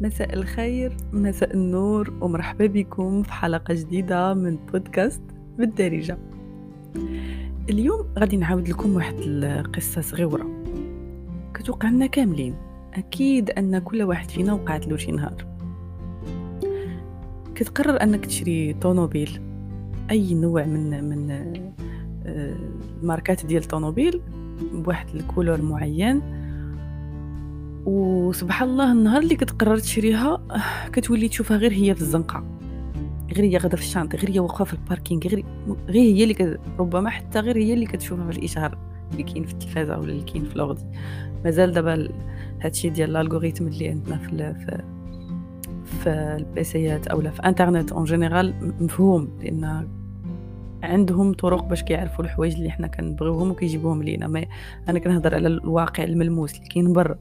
مساء الخير مساء النور ومرحبا بكم في حلقة جديدة من بودكاست بالدارجة. اليوم غادي نعاود لكم واحد القصة صغيرة. كتوقع لنا كاملين. أكيد أن كل واحد فينا وقعت له شي نهار. كتقرر أنك تشري طوموبيل أي نوع من من آه، الماركات ديال الطوموبيل بواحد couleur معين. وسبحان الله النهار اللي كتقرر تشريها كتولي تشوفها غير هي في الزنقة. غير هي غادا في الشانطي غير هي واقفة في ال parking غير غير هي اللي كت... ربما حتى غير هي اللي كتشوفها في الإشهار اللي كاين في التلفازة ولا اللي كاين في l'ordi مازال دابا هادشي ديال ال algorithme اللي عندنا في في في البيسيات اولا في إنترنت en général مفهوم لأن عندهم طرق باش كيعرفوا الحوايج اللي حنا كنبغيوهم وكيجيبوهم لينا. ما أنا كنهضر على الواقع الملموس اللي كاين برا.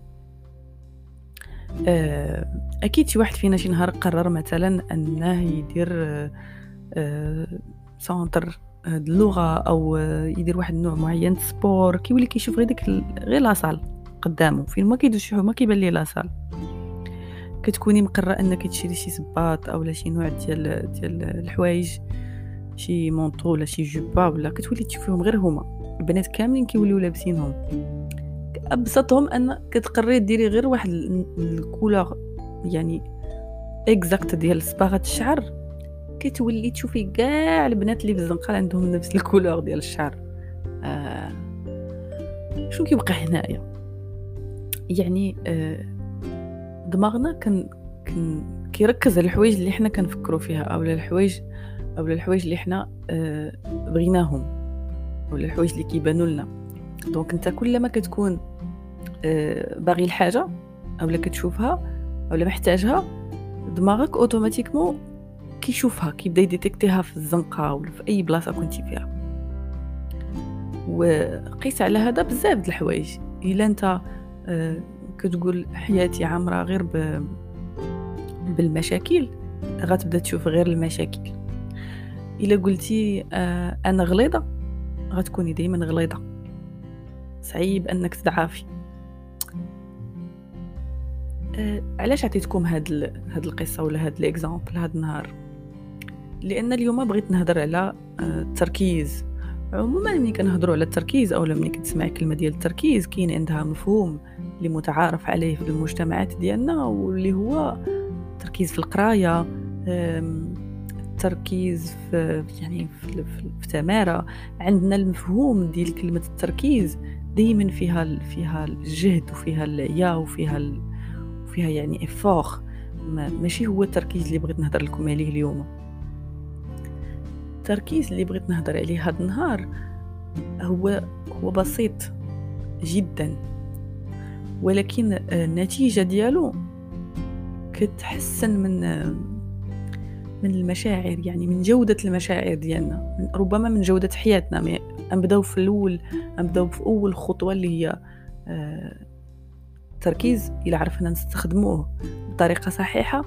أكيد شي واحد فينا شي نهار قرر مثلا أنه يدير centre اللغة أو يدير واحد النوع معين sport كيولي كيشوف غير ديك غير la salle قدامه فين ما كيدوز شي ما كيبان ليه la salle كتكوني مقررة أنك تشري شي صباط اولا شي نوع ديال ديال الحوايج شي manteau ولا شي جوبا ولا كتولي تشوفيهم غير هما. البنات كاملين كيوليو لابسينهم. أبسطهم أن كتقرري ديري غير واحد ال couleur يعني exact ديال صباغة الشعر. كتولي تشوفي كاع البنات اللي في الزنقه عندهم نفس ال couleur ديال الشعر. آه شنو كيبقى هنايا؟ يعني آه دماغنا كان كان كيركز على الحوايج اللي حنا كنفكروا فيها أو الحوايج أو الحوايج اللي حنا آه بغيناهم ولا الحوايج اللي كيبانوا لنا donc انت كلما كتكون آه باغي الحاجة أولا كتشوفها أولا محتاجها دماغك automatiquement كيشوفها كيبدأ يديتكتيها في الزنقة ولا في أي بلاصة كنتي فيها. وقيس على هذا بزاف د الحوايج. إلا أنت آه كتقول حياتي عامرة غير ب... بالمشاكل غتبدأ تشوف غير المشاكل. إلا قلتي آه أنا غليظة غتكوني دائما غليظة. صعيب أنك تدعافي آه علاش عطيتكم هاد ال... هاد القصة ولا هاد ليكزامبل هاد النهار؟ لأن اليوم بغيت نهضر على آه التركيز. عموما ملي كنهضروا على التركيز أو ملي كتسمعي كلمة ديال التركيز كاين عندها مفهوم اللي متعارف عليه في المجتمعات ديالنا واللي هو التركيز في القراية التركيز في يعني في, في تماره عندنا المفهوم ديال كلمة التركيز دائما فيها فيها الجهد وفيها العيا وفيها وفيها يعني افور ماشي هو التركيز اللي بغيت نهضر لكم عليه اليوم. التركيز اللي بغيت نهضر عليه هذا النهار هو هو بسيط جدا. ولكن النتيجة ديالو كتحسن من من المشاعر يعني من جودة المشاعر ديالنا. ربما من جودة حياتنا نبداو في الأول نبداو في أول خطوة اللي هي التركيز إلا عرفنا نستخدموه بطريقة صحيحة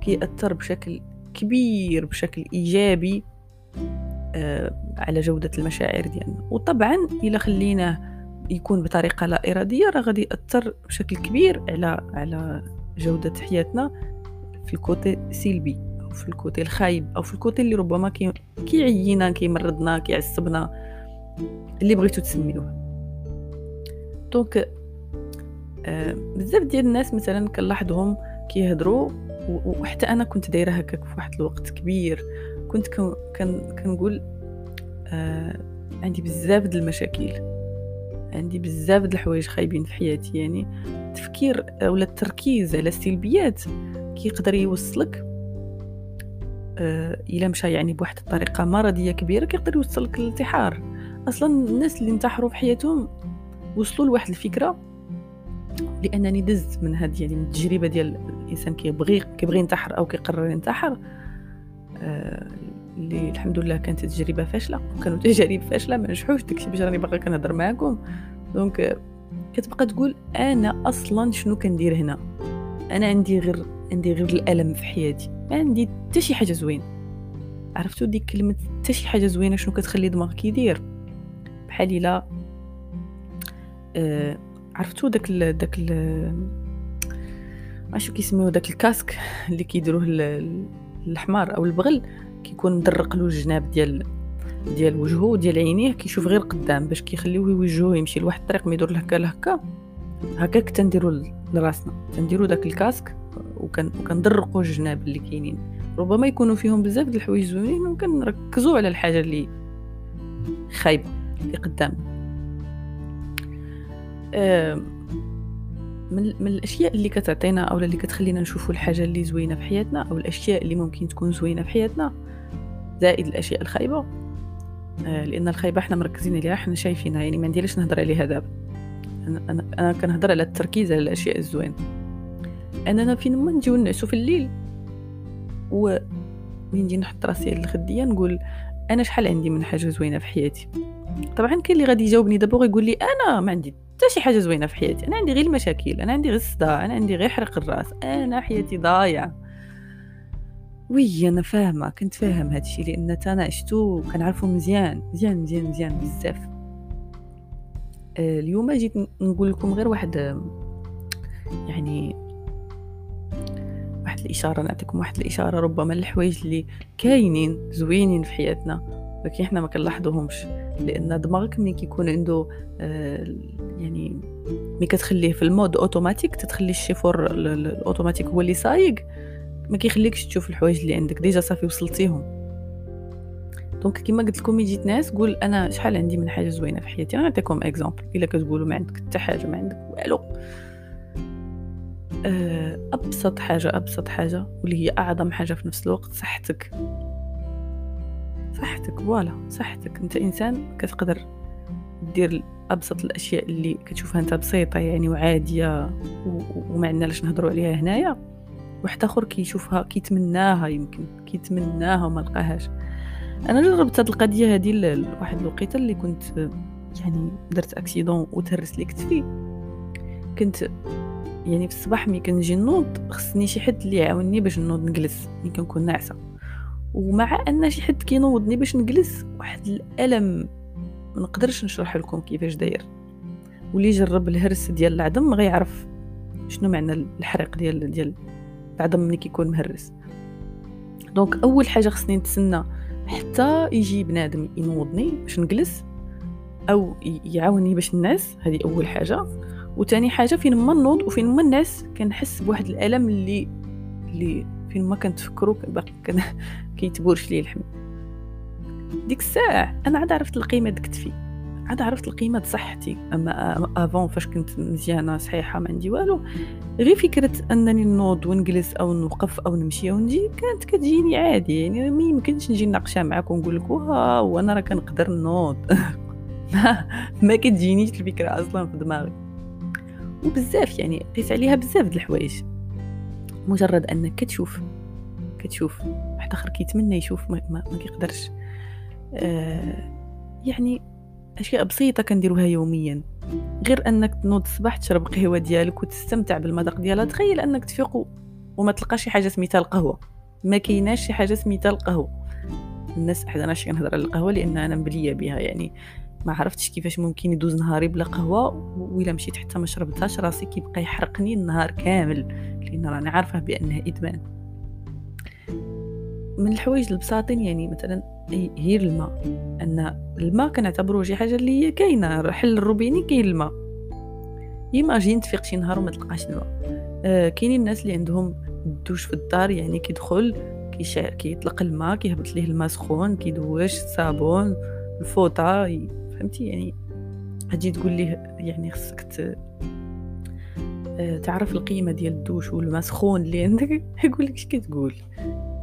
كيأثر بشكل كبير بشكل إيجابي على جودة المشاعر ديالنا. وطبعا إلا خليناه يكون بطريقة لا إرادية راه غادي يأثر بشكل كبير على على جودة حياتنا في ال côté سلبي أو في ال côté الخايب أو في ال côté اللي ربما كي كيمرضنا كيعصبنا. اللي بغيتو تسميوه. donc آه بزاف ديال الناس مثلا كنلاحظهم كيهضروا وحتى أنا كنت دايرة هكاك في واحد الوقت كبير. كنت كن كنقول آه عندي بزاف د المشاكل. عندي بزاف د الحوايج خايبين في حياتي يعني التفكير ولا التركيز على السلبيات كيقدر يوصلك آه إلا مشى يعني بواحد الطريقة مرضية كبيرة كيقدر يوصلك للانتحار. أصلا الناس اللي انتحروا في حياتهم وصلوا لواحد الفكرة لأنني دزت من هذه يعني من التجربة ديال الإنسان كيبغي كيبغي ينتحر أو كيقرر ينتحر. آه اللي الحمد لله كانت تجربة فاشلة وكانوا تجارب فاشلة ما نجحوش داكشي باش راني باقا كنهضر معاكم. دونك كتبقى تقول أنا أصلا شنو كندير هنا؟ أنا عندي غير عندي غير الألم في حياتي. ما عندي حتى شي حاجة زوين عرفتوا ديك كلمة حتى شي حاجة زوينة شنو كتخلي دماغك يدير؟ بحال إلا آه عرفتوا داك ال داك ال عشو كيسميو داك الكاسك اللي كيديروه الحمار أو البغل كيكون مدرق له الجناب ديال ديال وجهه وديال عينيه كيشوف غير قدام باش كيخليوه وجهه يمشي لواحد الطريق ما يدور لهكا لهكا هكاك تنديرو لراسنا. تنديرو داك الكاسك وكان وكندرقوا الجناب اللي كاينين. ربما يكونوا فيهم بزاف د الحوايج زوينين وكنركزوا على الحاجة اللي خايبة. اللي قدام من, من الأشياء اللي كتعطينا أو اللي كتخلينا نشوفوا الحاجة اللي زوينة في حياتنا أو الأشياء اللي ممكن تكون زوينة في حياتنا زائد الأشياء الخايبة. آه، لأن الخايبة إحنا مركزين عليها إحنا شايفينها يعني ما نديرش نهضر عليها دابا. أنا أنا, كنهضر على التركيز على الأشياء الزوينة. أننا فين ما نجيو نعسو في الليل و من نجي نحط راسي على الخدية نقول أنا شحال عندي من حاجة زوينة في حياتي؟ طبعا كاين اللي غادي يجاوبني دابا ويقول لي أنا ما عندي حتى شي حاجة زوينة في حياتي أنا عندي غير المشاكل أنا عندي غير الصداع أنا عندي غير حرق الرأس أنا حياتي ضايعة. وي أنا فاهمة كنت فاهم هادشي لأن أنا عشتو كنعرفو مزيان مزيان مزيان مزيان بزاف. آه، اليوم جيت نقول لكم غير واحد يعني واحد الإشارة نعطيكم واحد الإشارة ربما الحوايج اللي كاينين زوينين في حياتنا. ولكن إحنا ما كنلاحظوهمش. لأن دماغك ملي كيكون عنده آه يعني ملي كتخليه في ال mode automatique تتخلي ال chauffeur ال automatique هو اللي سايق ما كيخليكش تشوف الحوايج اللي عندك. déjà صافي وصلتيهم. donc كما قلت لكم يجي ناس قول أنا شحال عندي من حاجة زوينة في حياتي؟ أنا نعطيكم exemple إلا كتقولوا ما عندك حتى حاجة ما عندك والو. آه، أبسط حاجة أبسط حاجة واللي هي أعظم حاجة في نفس الوقت صحتك. صحتك. voilà صحتك. أنت إنسان كتقدر دير أبسط الأشياء اللي كتشوفها أنت بسيطة يعني وعادية وما عندنا لاش نهضروا عليها هنايا. واحد آخر كيشوفها كيتمناها يمكن كيتمناها وما لقاهاش. أنا جربت هاد القضية هادي لواحد الوقيتة اللي كنت يعني درت أكسيدون وتهرس لي كتفي. كنت يعني في الصباح ملي كنجي نوض خصني شي حد اللي يعاونني باش نوض نجلس ملي كنكون ناعسة. ومع أن شي حد كينوضني باش نجلس واحد الألم. ما نقدرش نشرح لكم كيفاش داير. واللي جرب الهرس ديال العظم غيعرف شنو معنى الحريق ديال ديال العظم ملي كيكون مهرس. donc أول حاجة خصني نتسنى حتى يجي بنادم ينوضني باش نجلس أو يعاونني باش نعس هذه أول حاجة. وتاني حاجة فين ما نوض وفين ما نعس كنحس بواحد الألم اللي اللي فين ما كنتفكرو باقي كان كيتبورش لي اللحم ديك الساعة أنا عاد عرفت القيمة ديك كتفي عاد عرفت القيمة صحتي. أما افون فاش كنت مزيانة صحيحة ما عندي والو. غير فكرة أنني نوض ونجلس أو نوقف أو نمشي أو نجي كانت كتجيني عادي. يعني ما يمكنش نجي نناقشها معاك ونقول لك واه وأنا راه كنقدر نوض. ما, ما كتجينيش الفكرة أصلا في دماغي. وبزاف يعني قيس عليها بزاف د الحوايج. مجرد أنك كتشوف كتشوف واحد آخر كيتمنى يشوف ما, ما, ما كيقدرش. آه يعني أشياء بسيطة كنديروها يوميا. غير أنك تنوض الصباح تشرب قهوة ديالك وتستمتع بالمذاق ديالها تخيل أنك تفيق وما تلقاش شي حاجة سميتها القهوة. ما كايناش شي حاجة سميتها القهوة. الناس حدا أنا شي كنهضر على القهوة لأن أنا مبلية بها يعني ما عرفتش كيفاش ممكن يدوز نهاري بلا قهوة وإلا مشيت حتى ما شربتهاش راسي كيبقى يحرقني النهار كامل. لأن راني عارفة بأنها إدمان. من الحوايج البساطين يعني مثلا هي الماء. أن الماء كنعتبروه شي حاجة اللي هي كاينة حل الروبيني كاين الماء. ايماجين تفيق شي نهار وما تلقاش الماء. آه كاينين الناس اللي عندهم الدوش في الدار يعني كيدخل كيطلق الماء كيهبط ليه الماء سخون كيدوش الصابون الفوطة فهمتي؟ يعني تجي تقول ليه يعني خصك تعرف القيمة ديال الدوش والماء سخون اللي عندك؟ يقول لك اش كتقول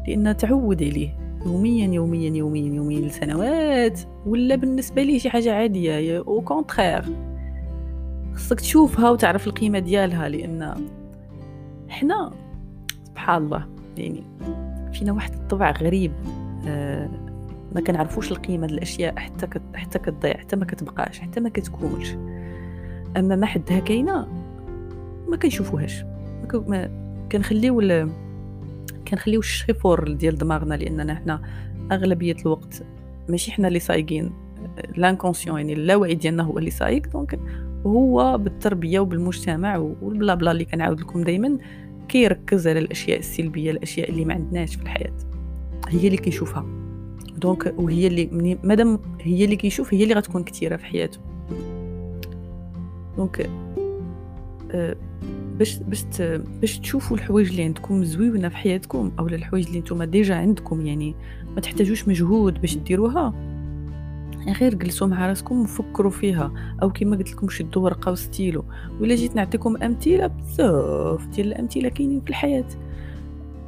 لأن تعود عليه يوميا يوميا يوميا يوميا لسنوات. ولا بالنسبة ليه شي حاجة عادية أو كونترير خصك تشوفها وتعرف القيمة ديالها لأن حنا سبحان الله يعني فينا واحد الطبع غريب. آه ما كنعرفوش القيمة ديال الأشياء حتى كت... حتى كتضيع حتى ما كتبقاش حتى ما كتكونش. أما ما حدها كاينة ما كنشوفوهاش. ما, كنخليو. كنخليو الشيفور ديال دماغنا لأننا حنا أغلبية الوقت ماشي حنا اللي سايقين. l'inconscient يعني اللاوعي ديالنا هو اللي سايق donc هو بالتربية وبالمجتمع وال bla bla اللي كنعاود لكم دائما كيركز على الأشياء السلبية الأشياء اللي ما عندناش في الحياة. هي اللي كيشوفها. donc وهي اللي مادام هي اللي كيشوف هي اللي غتكون كثيرة في حياته. donc أه باش باش باش تشوفوا الحوايج اللي عندكم زوينة في حياتكم أو الحوايج اللي نتوما déjà عندكم يعني ما تحتاجوش مجهود باش ديروها غير جلسوا مع راسكم وفكروا فيها أو كما قلت لكم شدوا ورقة وستيلو. ولا جيت نعطيكم أمثلة بزاف ديال الأمثلة كاينين في الحياة.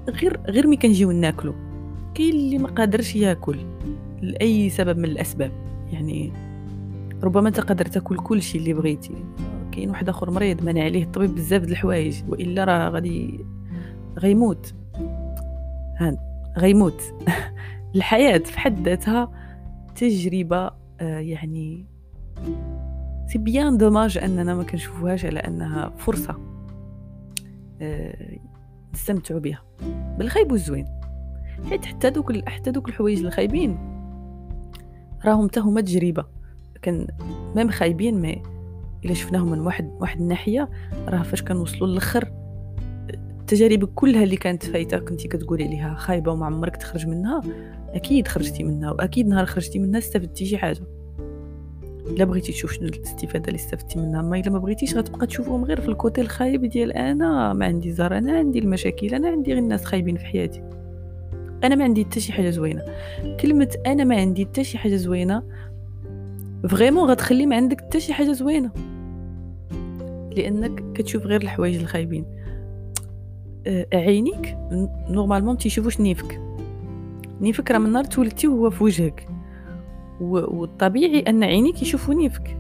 غير غير ملي كنجيو ناكلو كاين اللي ما قادرش ياكل لأي سبب من الأسباب. يعني ربما انت قادر تاكل كل شيء اللي بغيتي. كاين واحد آخر مريض منع عليه الطبيب بزاف د الحوايج وإلا راه غادي غيموت. غيموت. الحياة في حد ذاتها تجربة آه، يعني سي بيان دوماج أننا ما كنشوفوهاش على أنها فرصة آه، نستمتعوا بها. بالخايب والزوين. حيت حتى دوك حتى دوك الحوايج الخايبين راهم حتى هما تجربة. quand même خايبين mais إلا شفناهم من واحد واحد الناحية راه فاش كنوصلوا للأخر التجارب كلها اللي كانت فايتة كنتي كتقولي عليها خايبة وما عمرك تخرج منها أكيد خرجتي منها وأكيد نهار خرجتي منها استفدتي شي حاجة. إلا بغيتي تشوف شنو الاستفادة اللي استفدتي منها ما إلا ما بغيتيش غتبقى تشوفهم غير في ال côté الخايب ديال أنا ما عندي زهر أنا عندي المشاكل أنا عندي غير الناس خايبين في حياتي. أنا ما عندي حتى شي حاجة زوينة. كلمة أنا ما عندي حتى شي حاجة زوينة vraiment غتخلي ما عندك حتى شي حاجة زوينة. لأنك كتشوف غير الحوايج الخايبين. أه، عينيك normalement تيشوفوش نيفك نيفك راه من نهار تولدتي وهو في وجهك. والطبيعي أن عينيك يشوفوا نيفك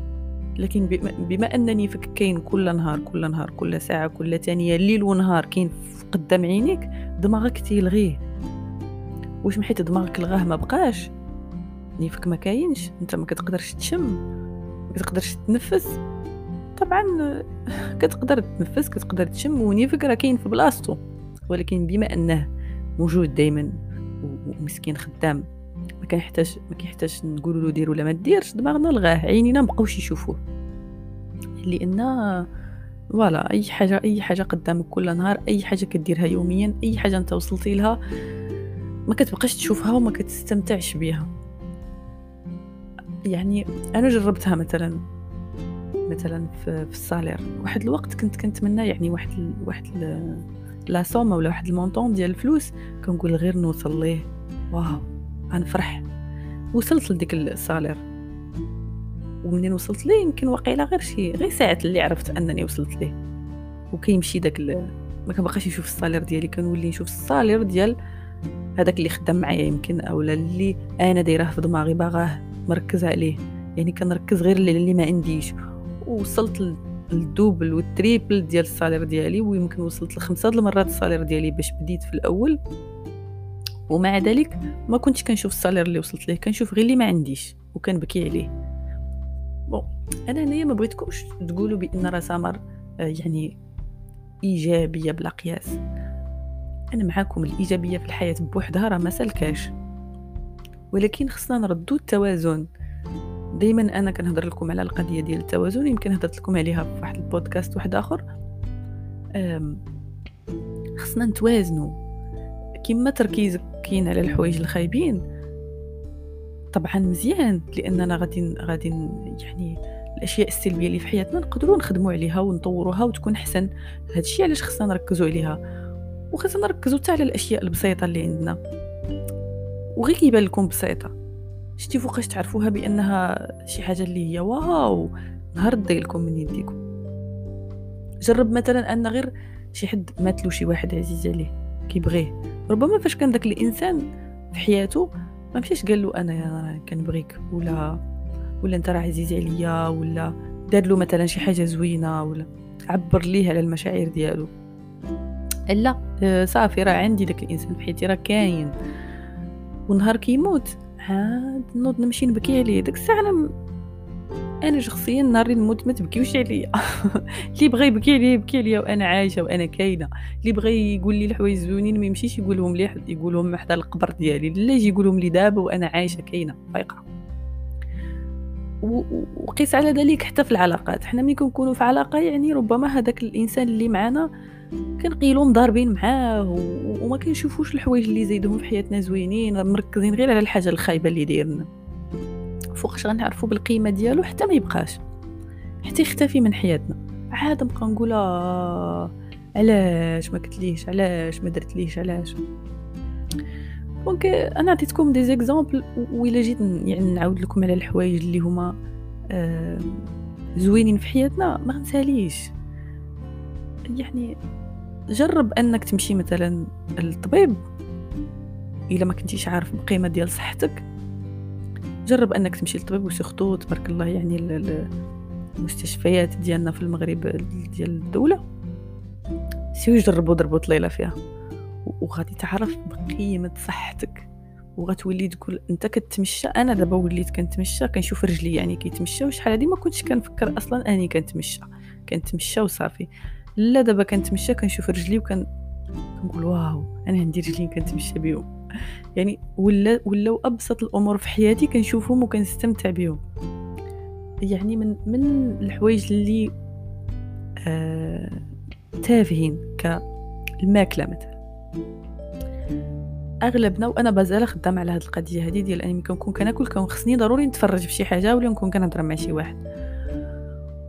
لكن بما أن نيفك كاين كل نهار كل نهار كل ساعة كل ثانية ليل ونهار كاين قدام عينيك دماغك تيلغيه. واش محيت دماغك لغاه ما بقاش؟ نيفك ما كاينش. انت ما كتقدرش تشم ما كتقدرش تنفس طبعا كتقدر تنفس كتقدر تشم ونيفك راه كاين في بلاصتو. ولكن بما انه موجود دائما ومسكين خدام ما كنحتاج ما كيحتاج نقولوا له دير ولا ما ديرش دماغنا لغاه. عينينا مبقاوش يشوفوه. لأن voilà أي حاجة أي حاجة قدامك كل نهار أي حاجة كديرها يوميا أي حاجة أنت وصلتي لها ما كتبقاش تشوفها وما كتستمتعش بها يعني أنا جربتها مثلا مثلا في, في ال salaire. واحد الوقت كنت كنتمنى يعني واحد ال واحد la somme ولا واحد ال montant ديال الفلوس كنقول غير نوصل ليه. واو غنفرح وصلت لديك ال salaire. ومنين وصلت ليه؟ يمكن واقيلا غير شي غير ساعة اللي عرفت أنني وصلت ليه. وكيمشي داك ما كنبقاش نشوف ال salaire ديالي كنولي نشوف ال salaire ديال هذاك اللي خدام معايا يمكن أولا اللي أنا دايراه في دماغي باغاه مركز عليه. يعني كنركز غير اللي ما عنديش. ووصلت ال double وال triple ديال ال salaire ديالي ويمكن وصلت لخمسة المرات ال salaire ديالي باش بديت في الأول. ومع ذلك ما كنتش كنشوف الصالير اللي وصلت ليه كنشوف غير اللي ما عنديش وكنبكي عليه. بون أنا هنايا ما بغيتكمش تقولوا بأن راه سمر آه، يعني إيجابية بلا قياس. أنا معاكم الإيجابية في الحياة بوحدها راه ما سلكاش ولكن خصنا نردو التوازن. دائما أنا كنهضر لكم على القضية ديال التوازن يمكن هضرت لكم عليها في واحد البودكاست واحد آخر. خصنا نتوازنوا كيما تركيزك كاين على الحوايج الخايبين طبعا مزيان لأننا غادي غادي يعني الأشياء السلبية اللي في حياتنا نقدروا نخدموا عليها ونطوروها وتكون أحسن. هادشي علاش خصنا نركزوا عليها. وخصنا نركزوا حتى على الأشياء البسيطة اللي عندنا. وغير كيبان لكم بسيطة. شتي فوقاش تعرفوها بأنها شي حاجة اللي هي واو نهار لكم من يديكم. جرب مثلا أن غير شي حد ماتلو شي واحد عزيز عليه كيبغيه. ربما فاش كان داك الإنسان في حياته ما مشاش قال له أنا كنبغيك ولا ولا أنت راه عزيز عليا ولا دار له مثلا شي حاجة زوينة ولا عبر ليه على المشاعر ديالو. لا آه، صافي راه عندي داك الإنسان في حياتي راه كاين. ونهار كيموت. عاد نوض نمشي نبكي عليه. داك الساعة أنا أنا شخصيا نهار نموت ما تبكيوش عليا. اللي بغى يبكي عليا يبكي عليا وأنا عايشة وأنا كاينة. اللي بغى يقول لي الحوايج زوينين ما يمشيش يقولهم لي يقولهم حدا القبر ديالي. لا يجي يقولهم لي دابا وأنا عايشة كاينة. فايقة. وقيس على ذلك حتى في العلاقات. حنا ملي كنكونوا في علاقة يعني ربما هذاك الإنسان اللي معنا كنقيلو مضاربين معاه وما كنشوفوش الحوايج اللي زايدهم في حياتنا زوينين مركزين غير على الحاجة الخايبة اللي دايرنا فوقاش غنعرفوا بالقيمة ديالو حتى ما يبقاش حتى يختفي من حياتنا. عاد نبقى نقول علاش ما قلتليش علاش ما درتليش علاش؟ donc أنا عطيتكم des exemples وإلا جيت يعني نعاود لكم على الحوايج اللي هما آه زوينين في حياتنا ما غنساليش. يعني جرب أنك تمشي مثلا للطبيب الا ما كنتيش عارف القيمة ديال صحتك جرب أنك تمشي للطبيب وسيختو تبارك الله يعني المستشفيات ديالنا في المغرب ديال الدولة. سيو جربوا ضربوا طليلة فيها. وغادي تعرف بقيمة صحتك. وغتولي تقول أنت كتمشى أنا دابا وليت كنتمشى كنشوف رجلي يعني كيتمشى وشحال هادي؟ ما كنتش كنفكر أصلا أني كنتمشى. كنتمشى وصافي. لا دابا كنتمشى كنشوف رجلي وكن كنقول واو أنا عندي رجلين كنتمشى بهم يعني ولا ولاو أبسط الأمور في حياتي كنشوفهم وكنستمتع بهم يعني من من الحوايج اللي آه تافهين كالماكلة مثلا. أغلبنا وأنا بازال خدام على هاد القضية هذه ديال انني كنكون كناكل كون خصني ضروري نتفرج في شي حاجة ولا نكون كنهضر مع شي واحد.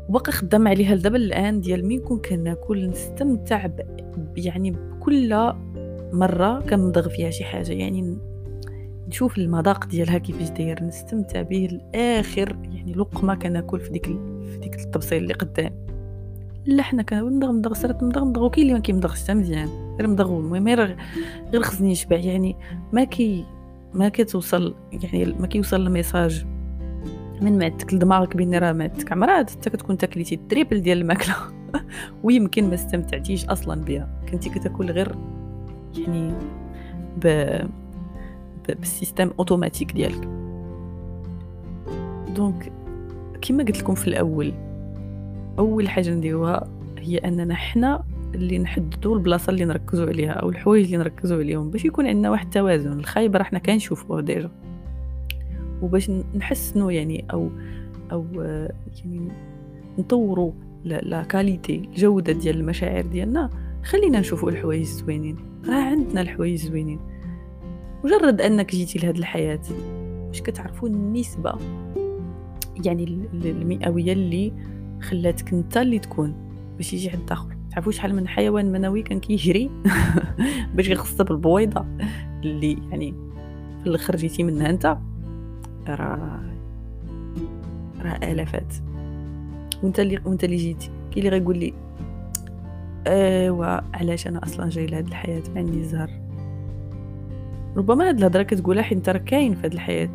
وباقي خدام عليها لدابا الآن ديال مين نكون كناكل نستمتع ب... يعني بكل مرة كنمضغ فيها شي حاجة. يعني نشوف المذاق ديالها كيفاش داير نستمتع به الآخر يعني لقمة كناكل في ديك في ديك التبصيل اللي قدام. لا حنا كنمضغ مضغ سرط مضغ مضغ وكاين اللي ما كيمضغش حتى مزيان. غير مضغ المهم غير غير خصني نشبع يعني ما كي ما كتوصل يعني ما كيوصل ال message. من معدتك لدماغك بان راه معدتك عمرات حتى كتكون تا كليتي ال triple ديال الماكلة. ويمكن ما استمتعتيش أصلا بها كنتي كتاكل غير يعني. ب... بال système automatique ديالك. donc كما قلت لكم في الأول أول حاجة نديروها هي أننا حنا اللي نحددوا البلاصة اللي نركزوا عليها أو الحوايج اللي نركزوا عليهم باش يكون عندنا واحد التوازن. الخايب راه حنا كنشوفوه déjà. وباش نحسنوا يعني أو أو يعني نطوروا لا كاليتي الجودة ديال المشاعر ديالنا خلينا نشوفوا الحوايج الزوينين. راه عندنا الحوايج الزوينين. مجرد أنك جيتي لهاد الحياة واش كتعرفوا النسبة يعني المئوية اللي خلاتك أنت اللي تكون باش يجي حد آخر. تعرفوا شحال من حيوان منوي كان كيجري باش يغصب البويضه اللي يعني في الآخر جيتي منها أنت؟ راه راه آلافات. وأنت اللي وأنت اللي جيتي. كاين اللي غيقول لي أيوا علاش أنا أصلا جاي لهاد الحياة؟ ما عندي زهر ربما هاد الهضرة كتقولها حيت أنت راه كاين في هاد الحياة.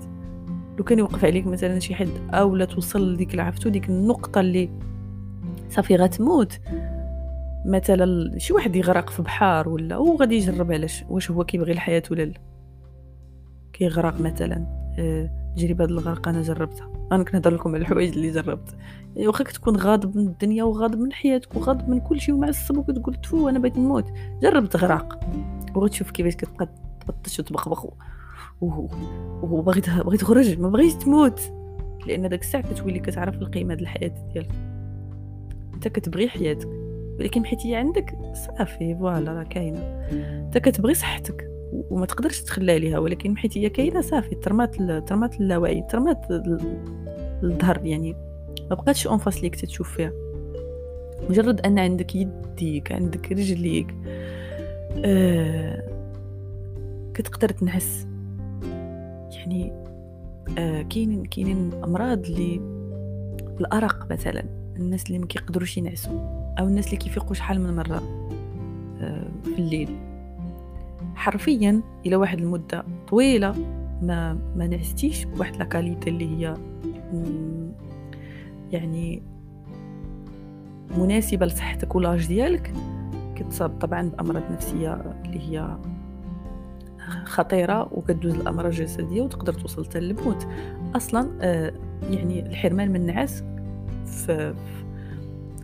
لو كان يوقف عليك مثلا شي حد أو لا توصل لديك العفتو ديك النقطة اللي صافي غتموت مثلا شي واحد يغرق في بحار ولا هو غادي يجرب علاش؟ واش هو كيبغي الحياة ولا لا؟ كيغرق مثلا. تجربة الغرق أنا جربتها. أنا كنهضر لكم على الحوايج اللي جربت. يعني واخا كتكون غاضب من الدنيا وغاضب من حياتك وغاضب من كل شيء ومعصب وكتقول تفو أنا بغيت نموت. جرب تغرق وغتشوف كيفاش كتبقى تبطش وتبخبخ وبغيت بغيت تخرج. ما بغيتش تموت. لأن داك الساعة كتولي كتعرف القيمة ديال الحياة ديالك. أنت كتبغي حياتك. ولكن حيت هي عندك صافي فوالا راه كاينة. أنت كتبغي صحتك. وما تقدرش تخلى عليها ولكن حيت هي كاينة صافي ترمات ترمات اللاوعي ترمات للظهر يعني ما بقاتش en face ليك تشوف فيها. مجرد ان عندك يديك عندك رجليك آه كتقدر تنعس. يعني آه كاينين كاينين أمراض اللي الأرق مثلا الناس اللي ما كيقدروش ينعسوا أو الناس اللي كيفيقوا شحال من مرة آه في الليل. حرفيا إلى واحد المدة طويلة ما ما نعستيش بواحد لاكاليتي اللي هي يعني مناسبة لصحتك ولاج ديالك. كتصاب طبعا بأمراض نفسية اللي هي خطيرة وكدوز الأمراض الجسدية وتقدر توصل حتى للموت. أصلا آه، يعني الحرمان من النعاس في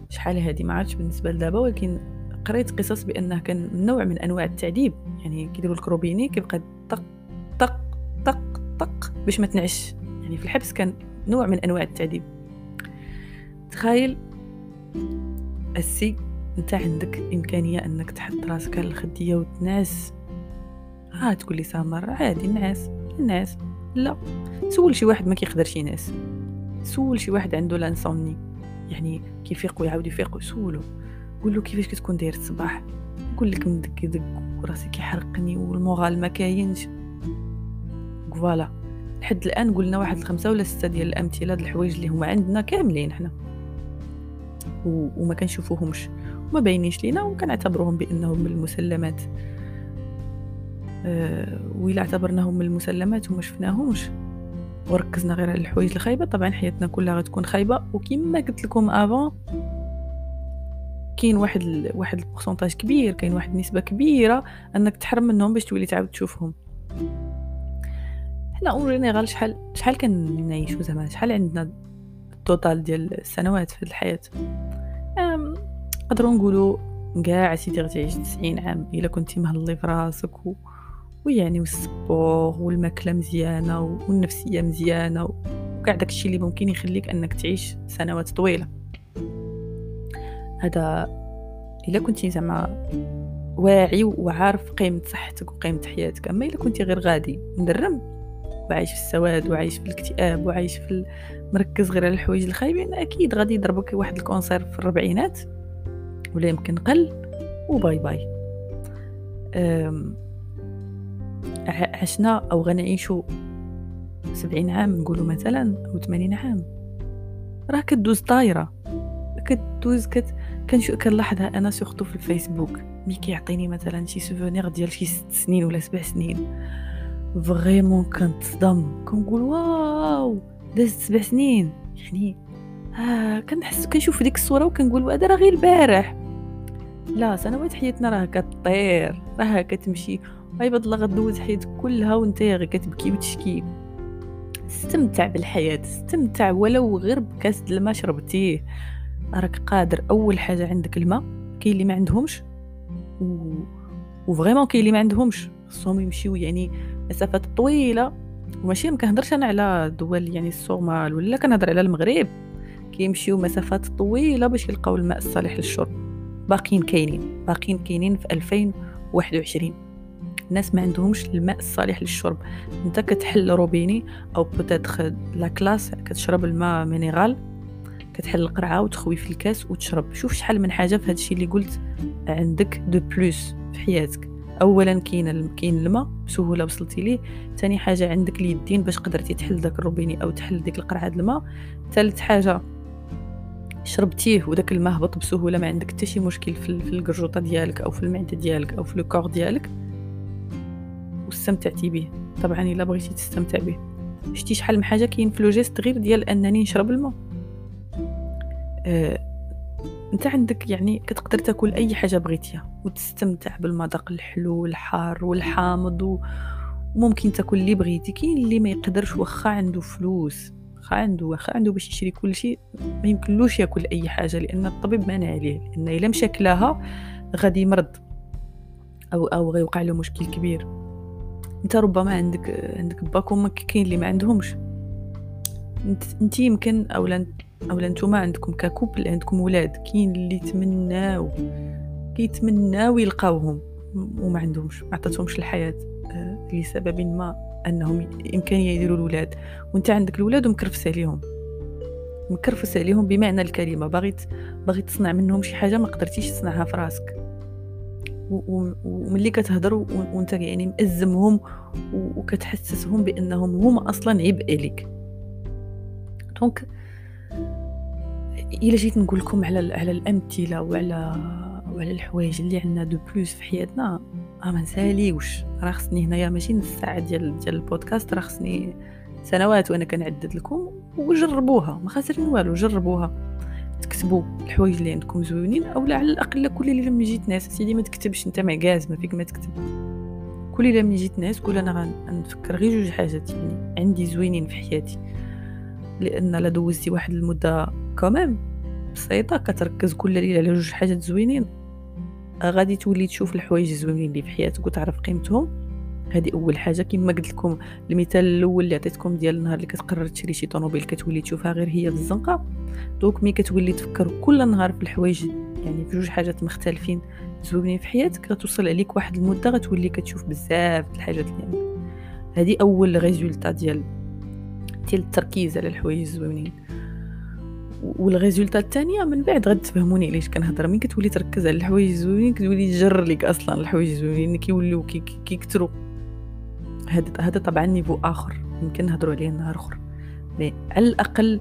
شحال هذه ما عادش بالنسبة لدابا ولكن قريت قصص بأنه كان نوع من أنواع التعذيب. يعني كيديروا لك روبيني كيبقى طق طق طق طق باش ما تنعش. يعني في الحبس كان نوع من أنواع التعذيب. تخيل السي انت عندك إمكانية أنك تحط راسك على الخدية وتنعس. ها تقول لي سامر عادي نعس نعس. لا سول شي واحد ما كيقدرش ينعس. سول شي واحد عنده l'insomnie يعني كيفيق ويعاود يفيق وسولو قول له كيفاش كتكون داير الصباح. يقول لك مدكدك وراسي كيحرقني وال moral ما كاينش. voilà. لحد الآن قلنا واحد الخمسة ولا ستة ديال الأمثلة د الحوايج اللي هما عندنا كاملين حنا. و... وما كنشوفوهمش. وما باينينش لينا وكنعتبروهم بأنهم من المسلمات. أه وإلا اعتبرناهم من المسلمات وما شفناهمش. وركزنا غير على الحوايج الخايبة. طبعا حياتنا كلها غتكون خايبة. وكما قلت لكم avant كاين واحد ال... واحد pourcentage كبير كاين واحد النسبة كبيرة أنك تحرم منهم باش تولي تعاود تشوفهم. حنا en général شحال شحال كنعيشو زعما؟ شحال عندنا ال total ديال السنوات في الحياة؟ نقدروا نقولوا كاع سيدي غتعيش 90 عام إلا كنتي مهلي في راسك و... ويعني و le sport والماكلة مزيانة والنفسية مزيانة وكاع داكشي اللي ممكن يخليك أنك تعيش سنوات طويلة. هذا إلا كنتي زعما واعي وعارف قيمة صحتك وقيمة حياتك. أما إلا كنتي غير غادي مدرم وعايش في السواد وعايش في الاكتئاب وعايش في مركز غير على الحوايج الخايبين أكيد غادي يضربك واحد cancer في الربعينات ولا يمكن قل وباي باي. عشنا أو غنعيشو سبعين عام نقولوا مثلا أو ثمانين عام. راه كدوز طايرة كدوز كت كنشو كنلاحظها أنا surtout في الفيسبوك. mais كيعطيني مثلا شي souvenir ديال شي ست سنين ولا سبع سنين. vraiment كنتصدم كنقول waw! دازت سبع سنين. يعني آه كنحس كنشوف ديك الصورة وكنقول هذا راه غير البارح. لا سنوات حياتنا راه كطير راه كتمشي. عباد الله غدوز حياتك كلها وأنت غير كتبكي وتشكي. استمتع بالحياة استمتع ولو غير بكاس الماء شربتيه راك قادر أول حاجة عندك الماء كاين اللي ما عندهمش و وفريمون كاين اللي ما عندهمش. خصهم يمشيو يعني مسافات طويلة. وماشي ما كنهضرش أنا على دول يعني الصومال ولا كنهضر على المغرب. كيمشيو مسافات طويلة باش يلقاو الماء الصالح للشرب. باقيين كاينين باقيين كاينين في 2021 الناس ما عندهمش الماء الصالح للشرب. أنت كتحل روبيني أو peut-être la classe كتشرب الماء minéral كتحل القرعة وتخوي في الكاس وتشرب. شوف شحال من حاجة في هادشي اللي قلت عندك de plus في حياتك. اولا كاين كاين الماء بسهولة وصلتي ليه. ثاني حاجة عندك اليدين باش قدرتي تحل داك الروبيني أو تحل ديك القرعة الماء. ثالث حاجة شربتيه وداك الماء هبط بسهولة ما عندك حتى شي مشكل في القرجوطة ديالك أو في المعدة ديالك أو في لو ديالك. واستمتعتي به طبعا إلا بغيتي تستمتع به شتي شحال من حاجة كاين في لوجيست غير ديال أنني نشرب الماء. انت عندك يعني كتقدر تاكل أي حاجة بغيتيها وتستمتع بالمذاق الحلو والحار والحامض وممكن تاكل اللي بغيتي. كاين اللي ما يقدرش واخا عنده فلوس واخا عنده واخا عنده باش يشري كل شيء ما يمكنلوش ياكل أي حاجة لأن الطبيب مانع عليه لأن إلا مشى كلاها غادي يمرض أو أو غيوقع له مشكل كبير. أنت ربما عندك عندك باك وامك كاين اللي ما عندهمش. أنت يمكن اولا أولا نتوما عندكم ككوبل عندكم ولاد كاين اللي يتمناو كيتمناو يلقاوهم وما عندهمش ما عطاتهمش الحياة آه، لسبب ما أنهم امكانيه يديروا الولاد. وأنت عندك الولاد ومكرفس عليهم. مكرفس عليهم بمعنى الكلمة. باغي باغي تصنع منهم شي حاجة ما قدرتيش تصنعها في راسك. وملي كتهضر وأنت يعني مأزمهم وكتحسسهم بأنهم هما أصلا عبء لك donc إلا جيت نقول لكم على على الأمثلة وعلى وعلى الحوايج اللي عندنا de plus في حياتنا آه ما نساليوش. راه خصني هنايا ماشي نص ساعه ديال ديال البودكاست راه خصني سنوات وأنا كنعدد لكم وجربوها. ما خاسرين والو جربوها. تكتبوا الحوايج اللي عندكم زوينين أو على الأقل كل اللي لما جيت ناس. سيدي ما تكتبش أنت معكاز ما فيك ما تكتب. كل اللي لما جيت ناس قول أنا غنفكر غير جوج حاجات يعني عندي زوينين في حياتي. لأن لا دوزتي واحد المدة كمان. بسيطة كتركز كل ليلة على جوج حاجات زوينين. غادي تولي تشوف الحوايج الزوينين اللي في حياتك وتعرف قيمتهم. هذه أول حاجة كما قلت لكم المثال الأول اللي عطيتكم ديال النهار اللي كتقرر تشري شي طوموبيل كتولي تشوفها غير هي في الزنقه دوك مي كتولي تفكر كل نهار في الحوايج يعني في جوج حاجات مختلفين زوينين في حياتك غتوصل عليك واحد المدة غتولي كتشوف بزاف الحاجات اللي هذه أول résultat ديال ديال التركيز على الحوايج الزوينين. وال résultat الثانية من بعد غتفهموني علاش كنهضر. ملي كتولي تركز على الحوايج الزوينين كتولي تجر لك أصلا الحوايج الزوينين كيوليو كيكثروا هذا هذا طبعا niveau آخر. يمكن نهضروا عليه نهار أخر. mais على الأقل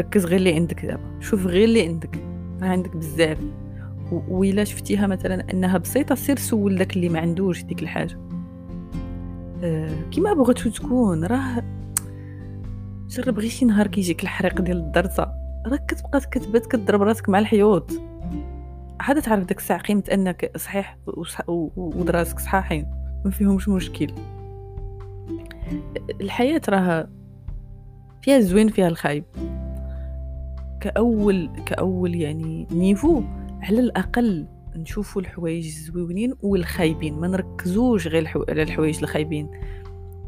ركز غير اللي عندك دابا. شوف غير اللي عندك. راه عندك بزاف. وإلا شفتيها مثلا أنها بسيطة سير سول داك اللي ما عندوش ديك الحاجة. أه كيما بغيتو تكون. راه جرب غير شي نهار كيجيك الحريق ديال الدرسه راك كتبقى كتبات كضرب راسك مع الحيوط. عاد تعرف داك الساعة قيمة أنك صحيح ودراسك صحاحين ما فيهمش مشكل. الحياة راها فيها الزوين فيها الخايب. كأول كأول يعني نيفو على الأقل نشوفوا الحوايج الزوينين والخايبين ما نركزوش غير على الحوايج الخايبين.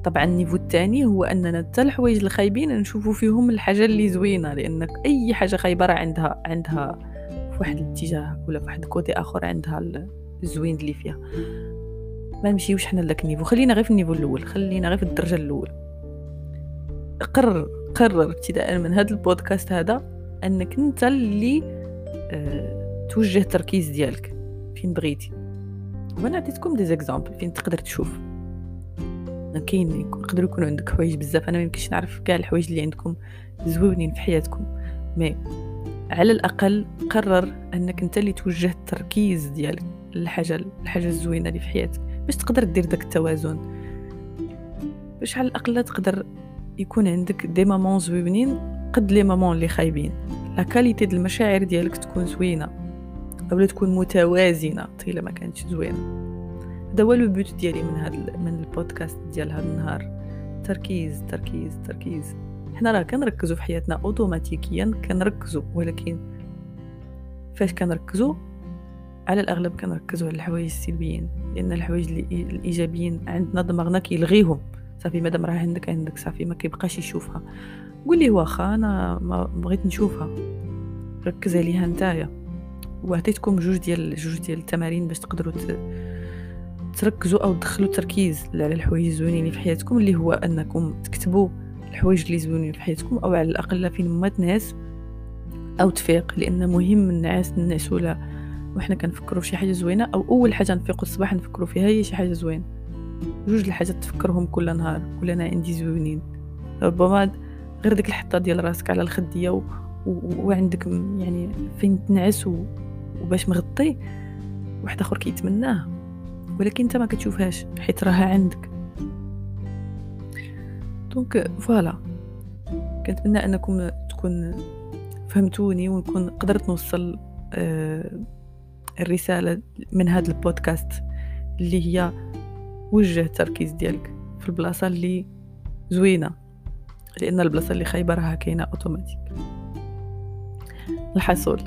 طبعا النيفو الثاني هو أننا حتى الحوايج الخايبين نشوفوا فيهم الحاجة اللي زوينة لأنك أي حاجة خايبة راه عندها عندها في واحد الاتجاه ولا في واحد الكوتي آخر عندها الزوين اللي فيها. ما نمشيوش حنا لذاك ال niveau خلينا غير في ال niveau الأول خلينا غير في الدرجة الاولى قرر قرر ابتداء من هذا البودكاست هذا أنك أنت اللي أه توجه التركيز ديالك. فين بغيتي؟ وأنا عطيتكم des exemples فين تقدر تشوف. كاين يقدروا يكونوا عندك حوايج بزاف. أنا ما يمكنش نعرف كاع الحوايج اللي عندكم زوينين في حياتكم. mais على الأقل قرر أنك أنت اللي توجه التركيز ديالك الحاجة الحاجة الزوينة اللي في حياتك باش تقدر دير داك التوازن. باش على الأقل تقدر يكون عندك des moments زوينين قد les moments اللي خايبين. la qualité ديال المشاعر ديالك تكون زوينة اولا تكون متوازنة إلا ما كانتش زوينة. هذا هو le but ديالي من هذا من البودكاست ديال هذا النهار. تركيز تركيز تركيز. حنا راه كنركزوا في حياتنا أوتوماتيكيا كنركزوا ولكن فاش كنركزوا على الأغلب كنركزوا على الحوايج السلبيين لأن الحوايج الإيجابيين عندنا دماغنا كيلغيهم. صافي مادام راه عندك عندك صافي ما كيبقاش يشوفها. قول لي واخا أنا ما بغيت نشوفها. ركز عليها نتايا. وعطيتكم جوج ديال جوج ديال التمارين باش تقدروا تركزوا أو تدخلوا تركيز على الحوايج الزوينين في حياتكم اللي هو أنكم تكتبوا الحوايج اللي زوينين في حياتكم أو على الأقل فين ما تنعس أو تفيق لأن مهم النعاس نعسوا لا وحنا كنفكروا في شي حاجة زوينة أو أول حاجة نفيقوا الصباح نفكروا فيها هي شي حاجة زوينة. جوج الحاجات تفكرهم كل نهار كل أنا عندي زوينين. ربما غير ديك الحطة ديال راسك على الخدية و... و... وعندك يعني فين تنعس و... وباش مغطي واحد آخر كيتمناه. ولكن انت ما كتشوفهاش حيت راها عندك. donc voilà. كنتمنى انكم تكون فهمتوني ونكون قدرت نوصل آه الرسالة من هذا البودكاست اللي هي وجه التركيز ديالك في البلاصة اللي زوينة. لأن البلاصة اللي خايبة راها كاينة أوتوماتيك. الحاصول.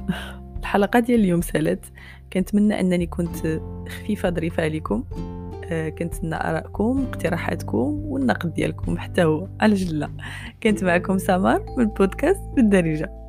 الحلقة ديال اليوم سالات كنتمنى أنني كنت خفيفة ظريفة عليكم آه كنتمنى آرائكم اقتراحاتكم والنقد ديالكم حتى هو. على جلا كنت معكم سمر من بودكاست بالدارجة.